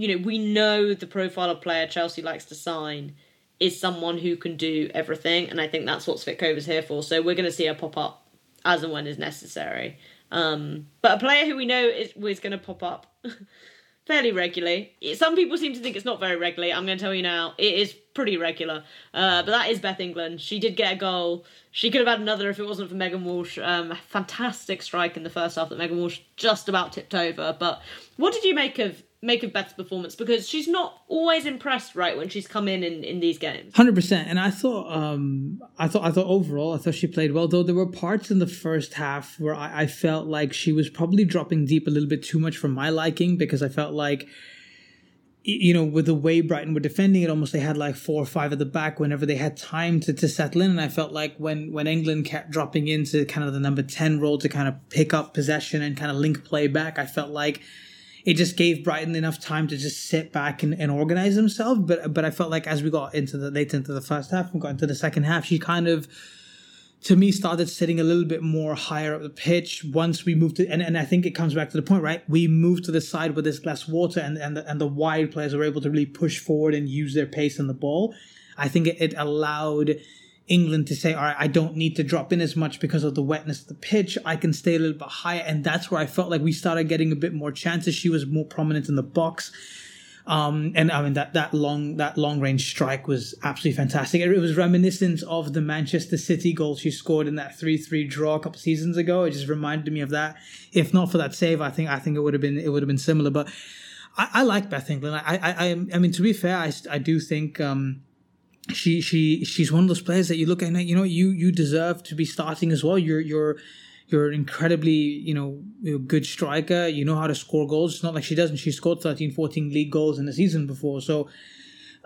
you know, we know the profile of player Chelsea likes to sign is someone who can do everything, and I think that's what Svitkova's here for. So we're going to see her pop up as and when is necessary. Um, but a player who we know is, is going to pop up fairly regularly. Some people seem to think it's not very regularly. I'm going to tell you now, it is pretty regular. Uh, but that is Beth England. She did get a goal. She could have had another if it wasn't for Megan Walsh. Um, fantastic strike in the first half that Megan Walsh just about tipped over. But what did you make of make a better performance because she's not always impressed right when she's come in in, in these games 100% and i thought um i thought i thought overall i thought she played well though there were parts in the first half where i, I felt like she was probably dropping deep a little bit too much for my liking because i felt like you know, with the way Brighton were defending it, almost they had like four or five at the back whenever they had time to, to settle in. And I felt like when, when England kept dropping into kind of the number 10 role to kind of pick up possession and kind of link play back, I felt like it just gave Brighton enough time to just sit back and, and organize themselves. But but I felt like as we got into the late into the first half and got into the second half, she kind of to me started sitting a little bit more higher up the pitch once we moved to and, and I think it comes back to the point, right? We moved to the side with this less water and, and the, and the wide players were able to really push forward and use their pace in the ball. I think it, it allowed England to say, all right, I don't need to drop in as much because of the wetness of the pitch. I can stay a little bit higher. And that's where I felt like we started getting a bit more chances. She was more prominent in the box. Um, and I mean that that long that long range strike was absolutely fantastic. It, was reminiscent of the Manchester City goal she scored in that three three draw a couple seasons ago. It just reminded me of that. If not for that save, I think I think it would have been it would have been similar. But I, I like Beth England. I, I I I mean to be fair, I I do think um, she she she's one of those players that you look at and you know you you deserve to be starting as well. You're you're you're an incredibly you know good striker. You know how to score goals. It's not like she doesn't. She scored 13, 14 league goals in the season before. So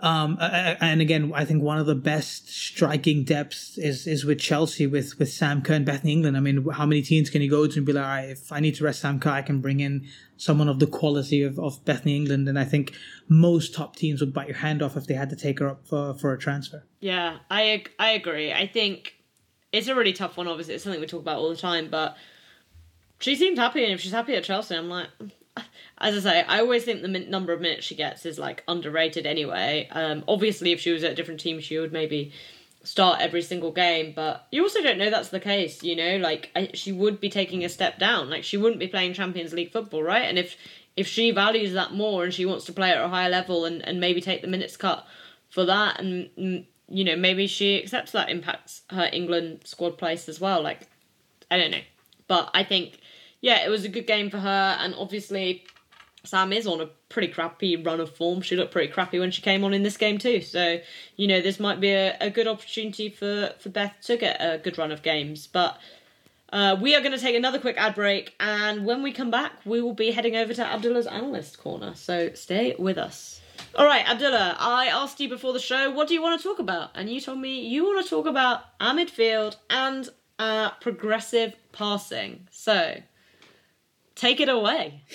um, and again, I think one of the best striking depths is is with Chelsea with with Sam Kerr and Bethany England. I mean, how many teams can you go to and be like, if I need to rest Sam Kerr, I can bring in someone of the quality of, of Bethany England. And I think most top teams would bite your hand off if they had to take her up for, for a transfer. Yeah, I I agree. I think it's a really tough one. Obviously, it's something we talk about all the time, but she seemed happy, and if she's happy at Chelsea, I'm like, as I say, I always think the number of minutes she gets is like underrated anyway. Um, obviously, if she was at a different team, she would maybe start every single game, but you also don't know that's the case, you know? Like, I, she would be taking a step down. Like, she wouldn't be playing Champions League football, right? And if if she values that more and she wants to play at a higher level and, and maybe take the minutes cut for that, and, and you know, maybe she accepts that impacts her England squad place as well. Like, I don't know. But I think, yeah, it was a good game for her, and obviously Sam is on a pretty crappy run of form. She looked pretty crappy when she came on in this game too. So, you know, this might be a, a good opportunity for, for Beth to get a good run of games. But uh, we are going to take another quick ad break, and when we come back, we will be heading over to Abdullah's analyst corner. So stay with us. All right, Abdullah, I asked you before the show, what do you want to talk about? And you told me you want to talk about our midfield and uh, progressive passing. So, take it away.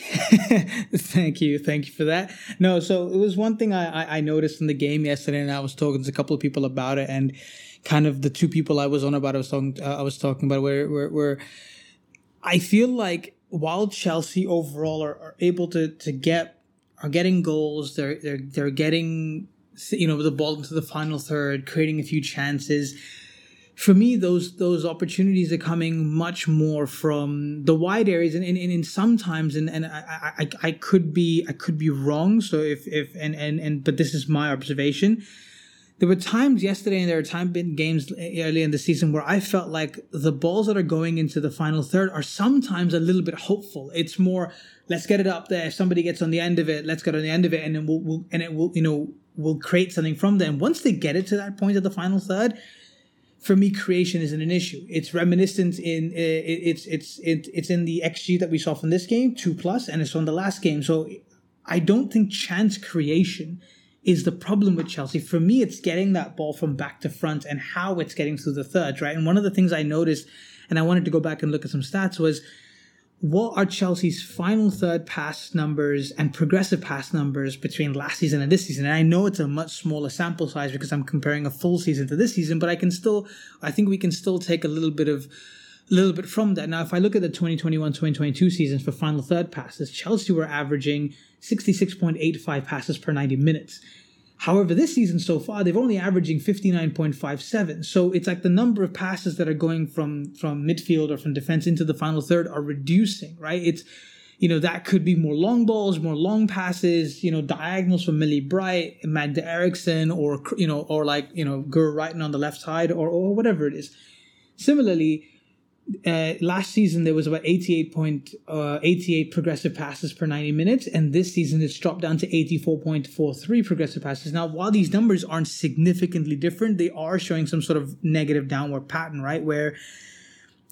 thank you, thank you for that. No, so it was one thing I, I noticed in the game yesterday, and I was talking to a couple of people about it, and kind of the two people I was on about, I was talking, uh, I was talking about where, where, where I feel like while Chelsea overall are, are able to to get are getting goals, they're they're they're getting you know the ball into the final third, creating a few chances for me, those those opportunities are coming much more from the wide areas, and, and, and sometimes, and, and I, I I could be I could be wrong. So if if and and and but this is my observation. There were times yesterday, and there are times in games early in the season where I felt like the balls that are going into the final third are sometimes a little bit hopeful. It's more, let's get it up there. If somebody gets on the end of it, let's get on the end of it, and then we'll, we'll and it will you know will create something from. And once they get it to that point at the final third, for me, creation isn't an issue. It's reminiscent in uh, it's it's it, it's in the xG that we saw from this game, two plus, and it's from the last game. So I don't think chance creation is the problem with Chelsea. For me, it's getting that ball from back to front and how it's getting through the thirds, right? And one of the things I noticed, and I wanted to go back and look at some stats, was what are Chelsea's final third pass numbers and progressive pass numbers between last season and this season? And I know it's a much smaller sample size because I'm comparing a full season to this season, but I can still, I think we can still take a little bit of, a little bit from that. Now, if I look at the 2021-2022 seasons for final third passes, Chelsea were averaging 66.85 passes per 90 minutes. However, this season so far, they've only averaging 59.57. So it's like the number of passes that are going from, from midfield or from defense into the final third are reducing, right? It's, you know, that could be more long balls, more long passes, you know, diagonals from Millie Bright, Magda Eriksson, or, you know, or like, you know, Guro Reiten on the left side or, or whatever it is. Similarly, uh, last season there was about 88 point, uh, 88 progressive passes per 90 minutes and this season it's dropped down to 84.43 progressive passes now while these numbers aren't significantly different they are showing some sort of negative downward pattern right where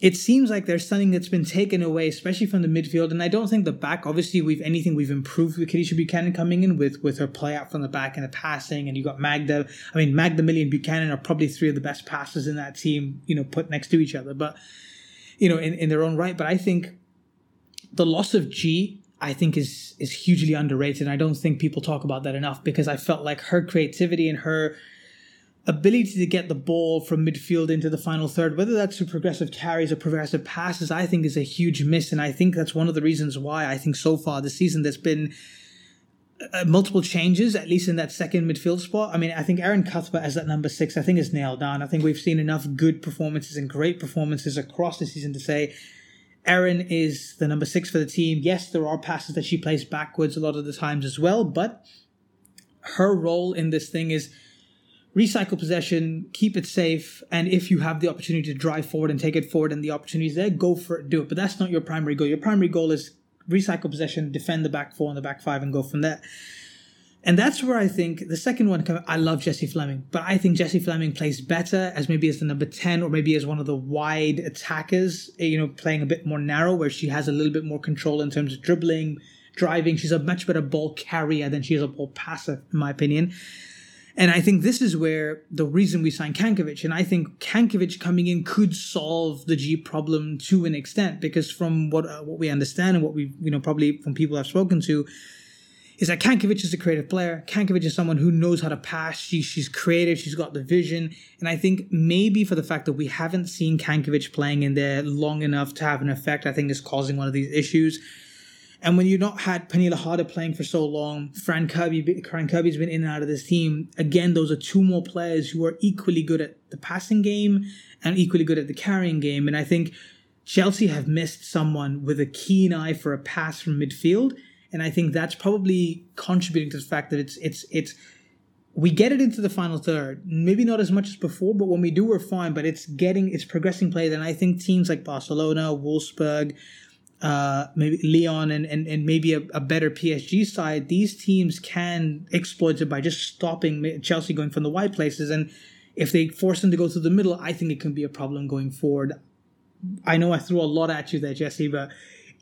it seems like there's something that's been taken away, especially from the midfield. And I don't think the back, obviously, we've anything we've improved with Kadeisha Buchanan coming in with with her play out from the back and the passing. And you got Magda. I mean, Magda Millie and Buchanan are probably three of the best passes in that team, you know, put next to each other. But you know, in, in their own right. But I think the loss of Ji, I think is is hugely underrated. I don't think people talk about that enough because I felt like her creativity and her ability to get the ball from midfield into the final third, whether that's through progressive carries or progressive passes, I think is a huge miss. And I think that's one of the reasons why I think so far this season there's been uh, multiple changes, at least in that second midfield spot. I mean, I think Erin Cuthbert as that number six, I think is nailed down. I think we've seen enough good performances and great performances across the season to say Erin is the number six for the team. Yes, there are passes that she plays backwards a lot of the times as well, but her role in this thing is recycle possession, keep it safe, and if you have the opportunity to drive forward and take it forward and the opportunity is there, go for it, do it. But that's not your primary goal. Your primary goal is recycle possession, defend the back four and the back five, and go from there. And that's where I think the second one, I love Jessie Fleming, but I think Jessie Fleming plays better as maybe as the number 10 or maybe as one of the wide attackers, eh, you know, playing a bit more narrow where she has a little bit more control in terms of dribbling, driving. She's a much better ball carrier than she is a ball passer, in my opinion. And I think this is where the reason we signed Cankovic, and I think Cankovic coming in could solve the Ji problem to an extent, because from what uh, what we understand and what we you know probably from people I've spoken to, is that Cankovic is a creative player. Cankovic is someone who knows how to pass. She, she's creative. She's got the vision. And I think maybe for the fact that we haven't seen Cankovic playing in there long enough to have an effect, I think is causing one of these issues. And when you've not had Pernille Harder playing for so long, Fran Kirby, Fran Kirby's been in and out of this team. Again, those are two more players who are equally good at the passing game and equally good at the carrying game. And I think Chelsea have missed someone with a keen eye for a pass from midfield. And I think that's probably contributing to the fact that it's it's it's we get it into the final third. Maybe not as much as before, but when we do, we're fine. But it's getting it's progressing play. And I think teams like Barcelona, Wolfsburg, uh, maybe Lyon and, and, and maybe a, a, better PSG side, these teams can exploit it by just stopping Chelsea going from the wide places. And if they force them to go through the middle, I think it can be a problem going forward. I know I threw a lot at you there, Jesse, but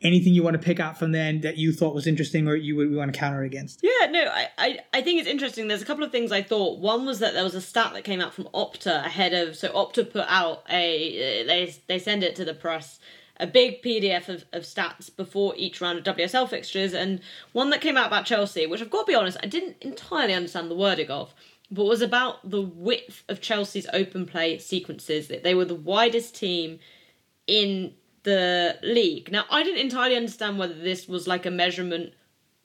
anything you want to pick out from then that you thought was interesting or you would want to counter against? Yeah, no, I, I, I think it's interesting. There's a couple of things I thought. One was that there was a stat that came out from Opta ahead of so Opta put out a they they send it to the press a big PDF of, of stats before each round of WSL fixtures, and one that came out about Chelsea, which I've got to be honest, I didn't entirely understand the wording of, but was about the width of Chelsea's open play sequences. That they were the widest team in the league. Now, I didn't entirely understand whether this was like a measurement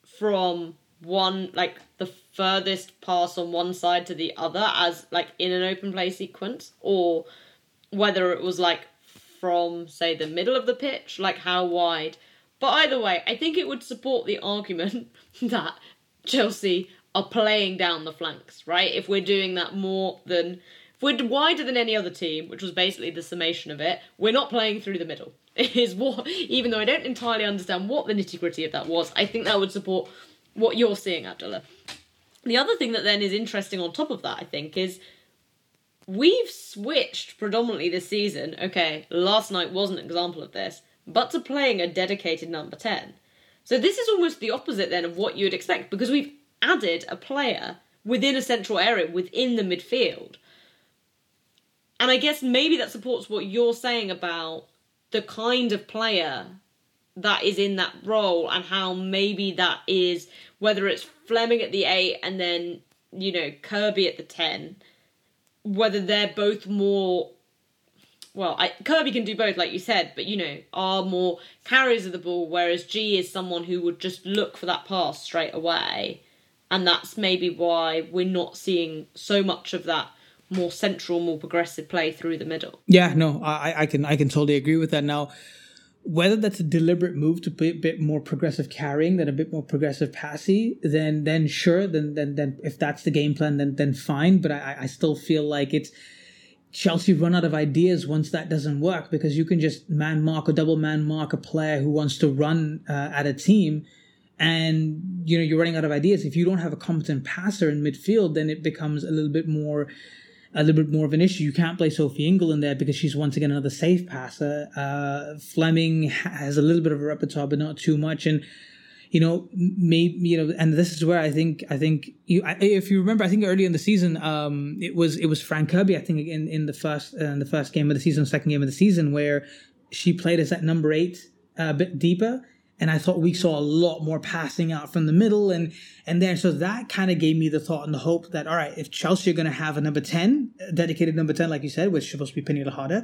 from one, like the furthest pass on one side to the other, as like in an open play sequence, or whether it was like from, say, the middle of the pitch, like how wide. But either way, I think it would support the argument that Chelsea are playing down the flanks, right? If we're doing that more than. If we're wider than any other team, which was basically the summation of it, we're not playing through the middle. Is what, even though I don't entirely understand what the nitty gritty of that was, I think that would support what you're seeing, Abdullah. The other thing that then is interesting on top of that, I think, is we've switched predominantly this season. Okay, last night was an example of this, but to playing a dedicated number 10. So this is almost the opposite then of what you'd expect because we've added a player within a central area within the midfield. And I guess maybe that supports what you're saying about the kind of player that is in that role and how maybe that is whether it's Fleming at the 8 and then you know Kirby at the 10 whether they're both more well, I, Kirby can do both, like you said, but you know, are more carriers of the ball, whereas Ji is someone who would just look for that pass straight away, and that's maybe why we're not seeing so much of that more central, more progressive play through the middle. Yeah, no, I, I can I can totally agree with that. Now, whether that's a deliberate move to be a bit more progressive carrying than a bit more progressive passy, then then sure, then then then if that's the game plan, then then fine. But I I still feel like it's Chelsea run out of ideas once that doesn't work because you can just man mark or double man mark a player who wants to run uh, at a team and you know you're running out of ideas if you don't have a competent passer in midfield then it becomes a little bit more a little bit more of an issue. You can't play Sophie Ingle in there because she's once again another safe passer. Uh, Fleming has a little bit of a repertoire, but not too much. And you know, maybe you know, and this is where I think I think you, if you remember, I think early in the season, um, it was it was Fran Kirby. I think in in the first uh, in the first game of the season, second game of the season, where she played as that number eight, uh, a bit deeper and I thought we saw a lot more passing out from the middle. And and then so that kind of gave me the thought and the hope that all right if Chelsea are going to have a number 10 a dedicated number 10 like you said which is supposed to be Pernille Harder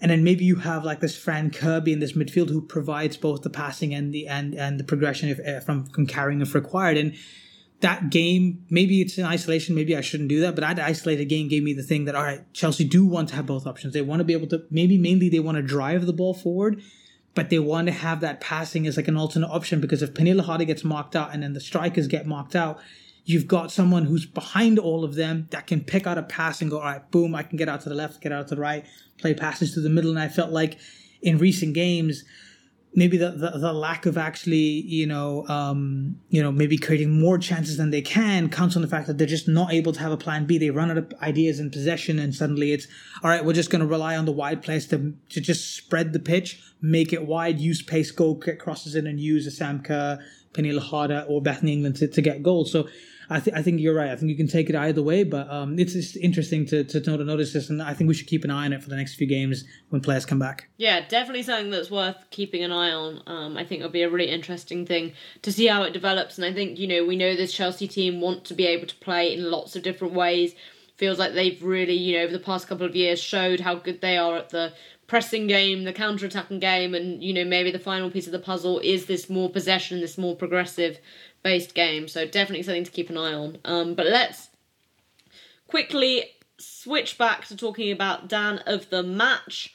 and then maybe you have like this Fran Kirby in this midfield who provides both the passing and the and and the progression if, uh, from, from carrying if required. And that game maybe it's in isolation maybe I shouldn't do that but that isolated game gave me the thing that all right Chelsea do want to have both options. They want to be able to maybe mainly they want to drive the ball forward but they want to have that passing as like an alternate option because if Harder gets marked out and then the strikers get marked out, you've got someone who's behind all of them that can pick out a pass and go, all right, boom, I can get out to the left, get out to the right, play passes to the middle. And I felt like in recent games, maybe the, the, the, lack of actually, you know, um, you know, maybe creating more chances than they can counts on the fact that they're just not able to have a plan B. They run out of ideas in possession and suddenly it's, all right, we're just going to rely on the wide plays to, to just spread the pitch, make it wide, use pace, go get crosses in and use a Sam Kerr, Pernille Harder or Bethany England to, to get goals. So I, th- I think you're right. I think you can take it either way, but um, it's just interesting to, to, to notice this, and I think we should keep an eye on it for the next few games when players come back. Yeah, definitely something that's worth keeping an eye on. Um, I think it'll be a really interesting thing to see how it develops, and I think you know we know this Chelsea team want to be able to play in lots of different ways. feels like they've really, you know, over the past couple of years showed how good they are at the pressing game, the counter attacking game, and you know maybe the final piece of the puzzle is this more possession, this more progressive based game. So definitely something to keep an eye on. Um, but let's quickly switch back to talking about Dan of the match.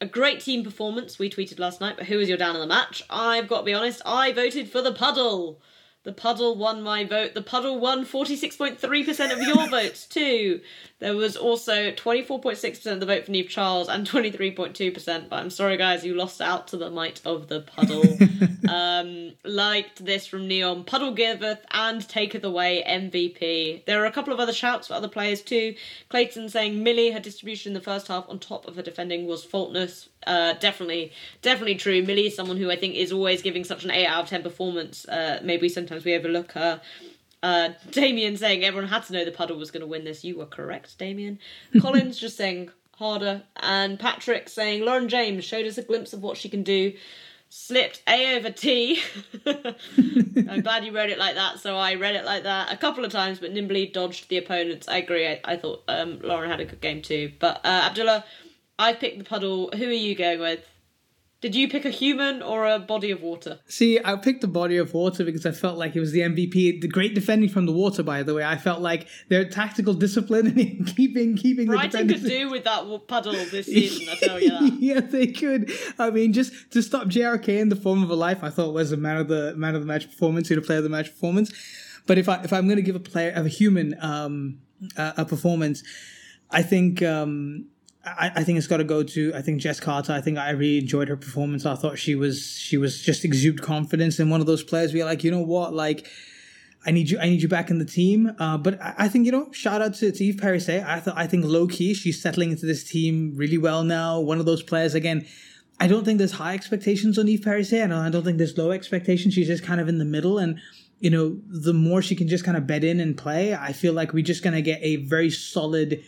A great team performance, we tweeted last night, but who was your Dan of the match? I've got to be honest, I voted for the puddle. The puddle won my vote. The puddle won 46.3% of your votes, too. There was also 24.6% of the vote for Niamh Charles and 23.2%. But I'm sorry, guys, you lost out to the might of the puddle. um, liked this from Neon. Puddle giveth and taketh away MVP. There are a couple of other shouts for other players, too. Clayton saying Millie, her distribution in the first half on top of her defending was faultless. Uh, definitely, definitely true. Millie is someone who I think is always giving such an 8 out of 10 performance. Uh, maybe sometimes we overlook her. Uh, Damien saying everyone had to know the puddle was going to win this. You were correct, Damien. Collins just saying harder. And Patrick saying Lauren James showed us a glimpse of what she can do. Slipped A over T. I'm glad you wrote it like that, so I read it like that a couple of times, but nimbly dodged the opponents. I agree. I, I thought um, Lauren had a good game too. But uh, Abdullah, I picked the puddle. Who are you going with? Did you pick a human or a body of water? See, I picked the body of water because I felt like it was the MVP. The great defending from the water, by the way. I felt like their tactical discipline in keeping keeping Brighton the defenders. could do with that puddle this season. I tell you that. yeah, they could. I mean, just to stop JRK in the form of a life, I thought was a man of the man of the match performance, you know, player of the match performance. But if I if I'm going to give a player of a human um, a, a performance, I think. Um, I, I think it's got to go to I think Jess Carter. I think I really enjoyed her performance. I thought she was she was just exude confidence and one of those players. We're like, you know what, like. I need you. I need you back in the team. Uh, but I, I, think you know. Shout out to, to Eve Perisset. I thought. I think low key, she's settling into this team really well now. One of those players again. I don't think there's high expectations on Eve Perisset. and I don't think there's low expectations. She's just kind of in the middle. And you know, the more she can just kind of bed in and play, I feel like we're just gonna get a very solid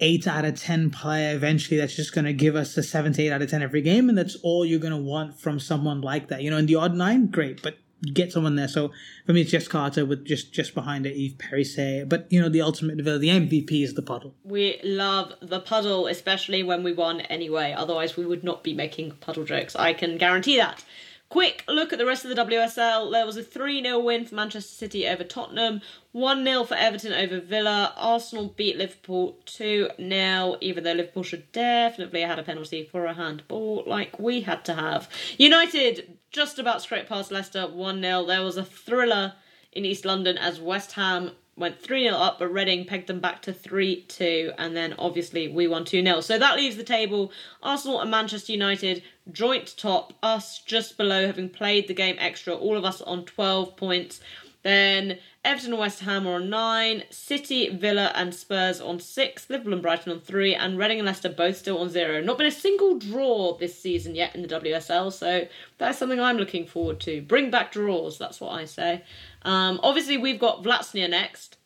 eight out of 10 player eventually that's just going to give us a seven to eight out of 10 every game. And that's all you're going to want from someone like that. You know, in the odd nine, great, but get someone there. So for me, it's Jess Carter with just, just behind it, Eve Perisset. But, you know, the ultimate, the MVP is the puddle. We love the puddle, especially when we won anyway. Otherwise, we would not be making puddle jokes. I can guarantee that. Quick look at the rest of the WSL. There was a 3 0 win for Manchester City over Tottenham, 1 0 for Everton over Villa. Arsenal beat Liverpool 2 0, even though Liverpool should definitely have had a penalty for a handball like we had to have. United just about scraped past Leicester 1 0. There was a thriller in East London as West Ham went 3 0 up, but Reading pegged them back to 3 2, and then obviously we won 2 0. So that leaves the table Arsenal and Manchester United joint top, us just below, having played the game extra, all of us on 12 points. Then Everton and West Ham are on 9, City, Villa, and Spurs on 6, Liverpool and Brighton on 3, and Reading and Leicester both still on 0. Not been a single draw this season yet in the WSL, so that's something I'm looking forward to. Bring back draws, that's what I say. Um, obviously, we've got Vllaznia next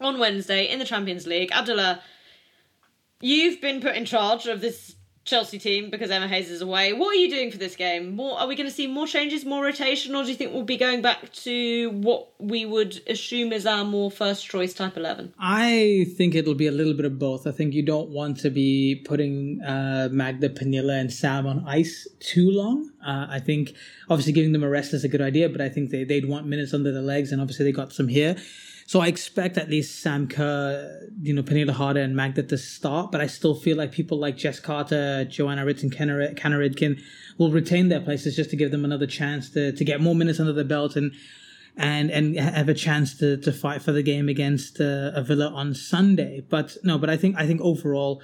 on Wednesday in the Champions League. Abdullah, you've been put in charge of this Chelsea team because Emma Hayes is away. What are you doing for this game? More are we going to see more changes, more rotation, or do you think we'll be going back to what we would assume is our more first choice type eleven? I think it'll be a little bit of both. I think you don't want to be putting uh, Magda, Pernille, and Sam on ice too long. Uh, I think obviously giving them a rest is a good idea, but I think they, they'd want minutes under their legs, and obviously they got some here. So I expect at least Sam Kerr, you know, Pernille Harder and Magda to start, but I still feel like people like Jess Carter, Johanna Rytting Kaneryd will retain their places just to give them another chance to, to get more minutes under their belt and and and have a chance to, to fight for the game against uh, a Villa on Sunday. But no, but I think I think overall,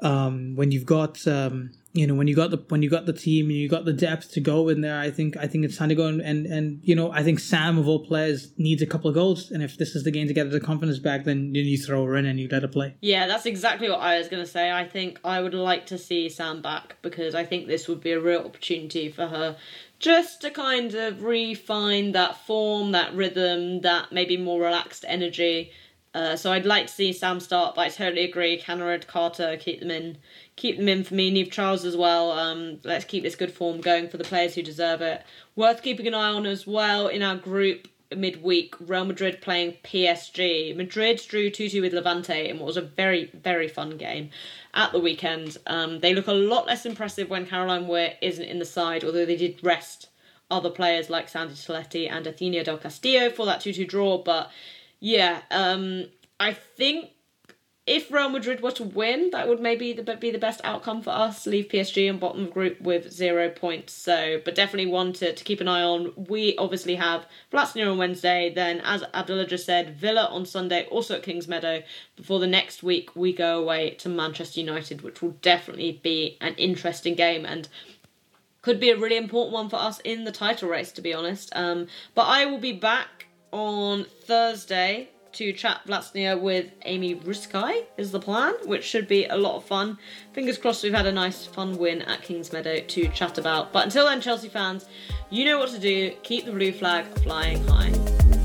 um, when you've got um, you know when you got the when you got the team and you got the depth to go in there i think i think it's time to go and and, and you know i think sam of all players needs a couple of goals. And if this is the game to get the confidence back then, then you throw her in and you let her play. Yeah that's exactly what i was going to say. I think i would like to see sam back because i think this would be a real opportunity for her just to kind of refine that form that rhythm that maybe more relaxed energy uh, so I'd like to see Sam start, but I totally agree. Kaneryd, Carter, keep them in keep them in for me. Niamh Charles as well. Um, let's keep this good form going for the players who deserve it. Worth keeping an eye on as well in our group. midweek, Real Madrid playing PSG. Madrid drew 2 2 with Levante in what was a very, very fun game at the weekend. Um, they look a lot less impressive when Caroline Weir isn't in the side, although they did rest other players like Sandy Toletti and Athenea Del Castillo for that 2 2 draw. But yeah, um, I think if Real Madrid were to win, that would maybe be the best outcome for us. Leave PSG in bottom group with zero points. So, but definitely one to, to keep an eye on. We obviously have Vllaznia on Wednesday. Then, as Abdullah just said, Villa on Sunday, also at Kings Meadow. Before the next week, we go away to Manchester United, which will definitely be an interesting game and could be a really important one for us in the title race, to be honest. Um, but I will be back on Thursday to chat Vllaznia with Amy Ruskai is the plan, which should be a lot of fun. Fingers crossed we've had a nice fun win at Kings Meadow to chat about. But until then, Chelsea fans, you know what to do. Keep the blue flag flying high.